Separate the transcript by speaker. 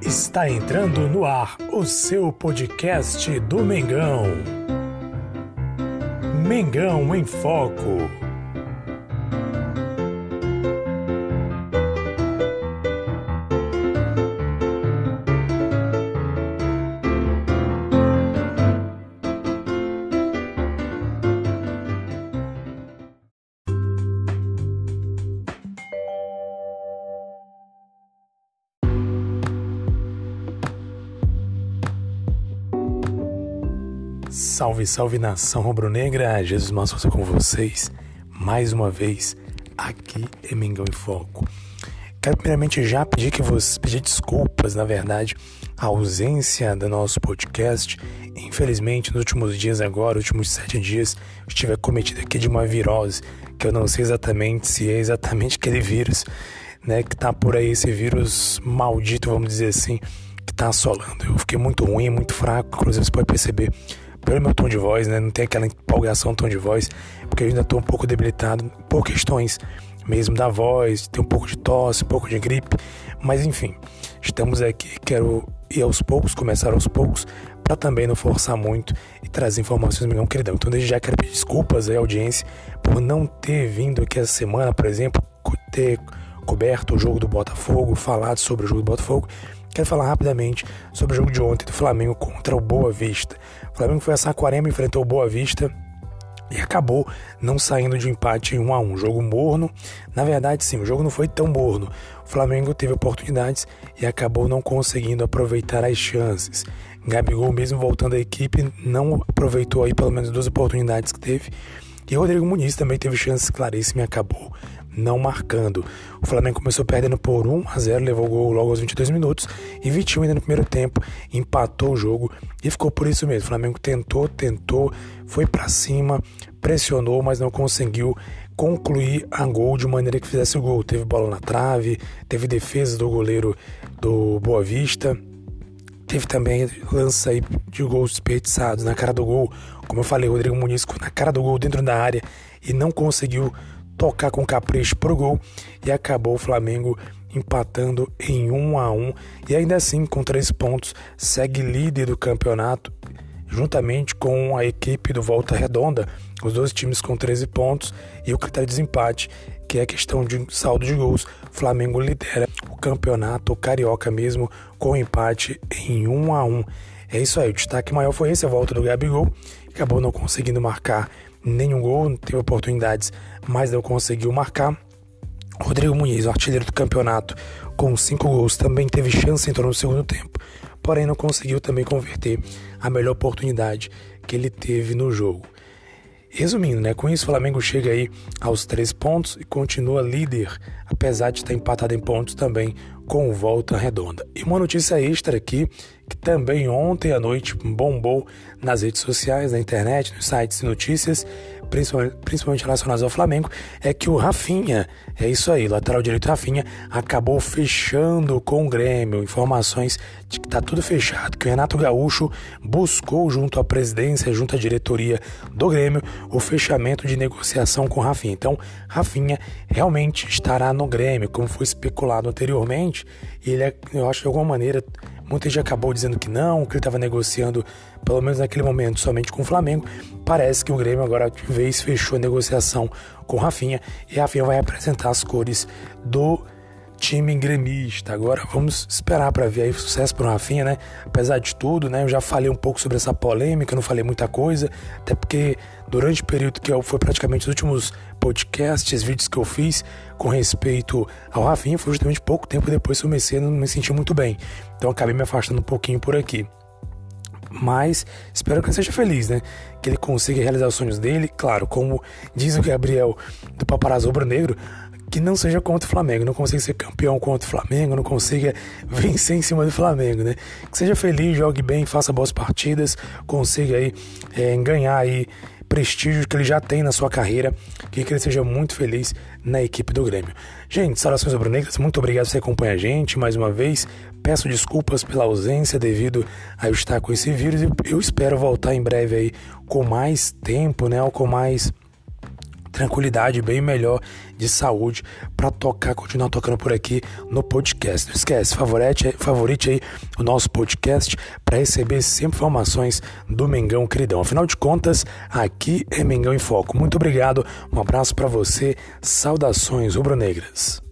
Speaker 1: Está entrando no ar o seu podcast do Mengão. Mengão em Foco. Salve, salve nação rubro-negra, Jesus Massa com vocês mais uma vez aqui em Mengão em Foco. Quero primeiramente já pedir que você pedir desculpas, na verdade, a ausência do nosso podcast. Infelizmente, nos últimos dias agora, últimos sete dias, estive cometido aqui de uma virose, que eu não sei exatamente se é exatamente aquele vírus, né, que tá por aí, esse vírus maldito, vamos dizer assim, que tá assolando. Eu fiquei muito ruim, muito fraco, inclusive você pode perceber pelo meu tom de voz, né? Não tem aquela empolgação tom de voz, porque eu ainda estou um pouco debilitado por questões mesmo da voz, tem um pouco de tosse, um pouco de gripe, mas enfim, estamos aqui. Quero ir aos poucos, começar aos poucos, para também não forçar muito e trazer informações melhor queridão. Então, desde já quero pedir desculpas aí à audiência por não ter vindo aqui essa semana, por exemplo, ter coberto o jogo do Botafogo, falado sobre o jogo do Botafogo. Quero falar rapidamente sobre o jogo de ontem do Flamengo contra o Boa Vista. O Flamengo foi a Saquarema, enfrentou o Boa Vista e acabou não saindo de empate em 1 a 1 Jogo morno. Na verdade, sim, o jogo não foi tão morno. O Flamengo teve oportunidades e acabou não conseguindo aproveitar as chances. Gabigol, mesmo voltando à equipe, não aproveitou aí pelo menos duas oportunidades que teve. E Rodrigo Muniz também teve chances claríssimas e acabou não marcando. O Flamengo começou perdendo por 1 a 0, levou o gol logo aos 22 minutos e Vitinho ainda no primeiro tempo empatou o jogo e ficou por isso mesmo. O Flamengo tentou, tentou, foi para cima, pressionou, mas não conseguiu concluir a gol de maneira que fizesse o gol. Teve bola na trave, teve defesa do goleiro do Boa Vista. Teve também lança aí de gols desperdiçados na cara do gol. Como eu falei, Rodrigo Muniz na cara do gol dentro da área e não conseguiu tocar com capricho pro gol e acabou o Flamengo empatando em 1 a 1 e ainda assim com três pontos segue líder do campeonato juntamente com a equipe do Volta Redonda, os dois times com 13 pontos e o critério de desempate, que é a questão de saldo de gols. Flamengo lidera o campeonato carioca mesmo com empate em 1 a 1. É isso aí, o destaque maior foi esse, a volta do Gabigol, acabou não conseguindo marcar nenhum gol, teve oportunidades, mas não conseguiu marcar. Rodrigo Muniz, o artilheiro do campeonato, com cinco gols, também teve chance, entrou no segundo tempo, porém não conseguiu também converter a melhor oportunidade que ele teve no jogo. Resumindo, né, com isso o Flamengo chega aí aos três pontos e continua líder, apesar de estar empatado em pontos também com volta redonda. E uma notícia extra aqui, que também ontem à noite bombou nas redes sociais, na internet, nos sites de notícias, principalmente, relacionados ao Flamengo, é que o Rafinha, é isso aí, lateral direito Rafinha, acabou fechando com o Grêmio. Informações de que está tudo fechado, que o Renato Gaúcho buscou junto à presidência, junto à diretoria do Grêmio, o fechamento de negociação com o Rafinha. Então, Rafinha realmente estará no Grêmio, como foi especulado anteriormente, ele, é, eu acho de alguma maneira, Muita gente acabou dizendo que não, que ele estava negociando, pelo menos naquele momento, somente com o Flamengo. Parece que o Grêmio agora de vez fechou a negociação com Rafinha e Rafinha vai apresentar as cores do time gremista. Agora vamos esperar para ver aí sucesso para o Rafinha, né? Apesar de tudo, né? Eu já falei um pouco sobre essa polêmica, não falei muita coisa, até porque durante o período que eu foi praticamente os últimos podcasts, vídeos que eu fiz com respeito ao Rafinha, foi justamente pouco tempo depois que eu comecei não me sentir muito bem. Então acabei me afastando um pouquinho por aqui. Mas espero que ele seja feliz, né? Que ele consiga realizar os sonhos dele. Claro, como diz o Gabriel do Paparazzo Rubro Negro, que não seja contra o Flamengo, não consiga ser campeão contra o Flamengo, não consiga vencer em cima do Flamengo, né? Que seja feliz, jogue bem, faça boas partidas, consiga aí é, ganhar aí prestígio que ele já tem na sua carreira, que ele seja muito feliz na equipe do Grêmio. Gente, saudações rubro-negras, muito obrigado por você acompanhar a gente mais uma vez. Peço desculpas pela ausência devido a eu estar com esse vírus e eu espero voltar em breve aí com mais tempo, né, ou com mais tranquilidade, bem melhor de saúde para tocar, continuar tocando por aqui no podcast. Não esquece, favorite, favorite aí o nosso podcast para receber sempre informações do Mengão Queridão. Afinal de contas, aqui é Mengão em Foco. Muito obrigado, um abraço para você, saudações rubro-negras.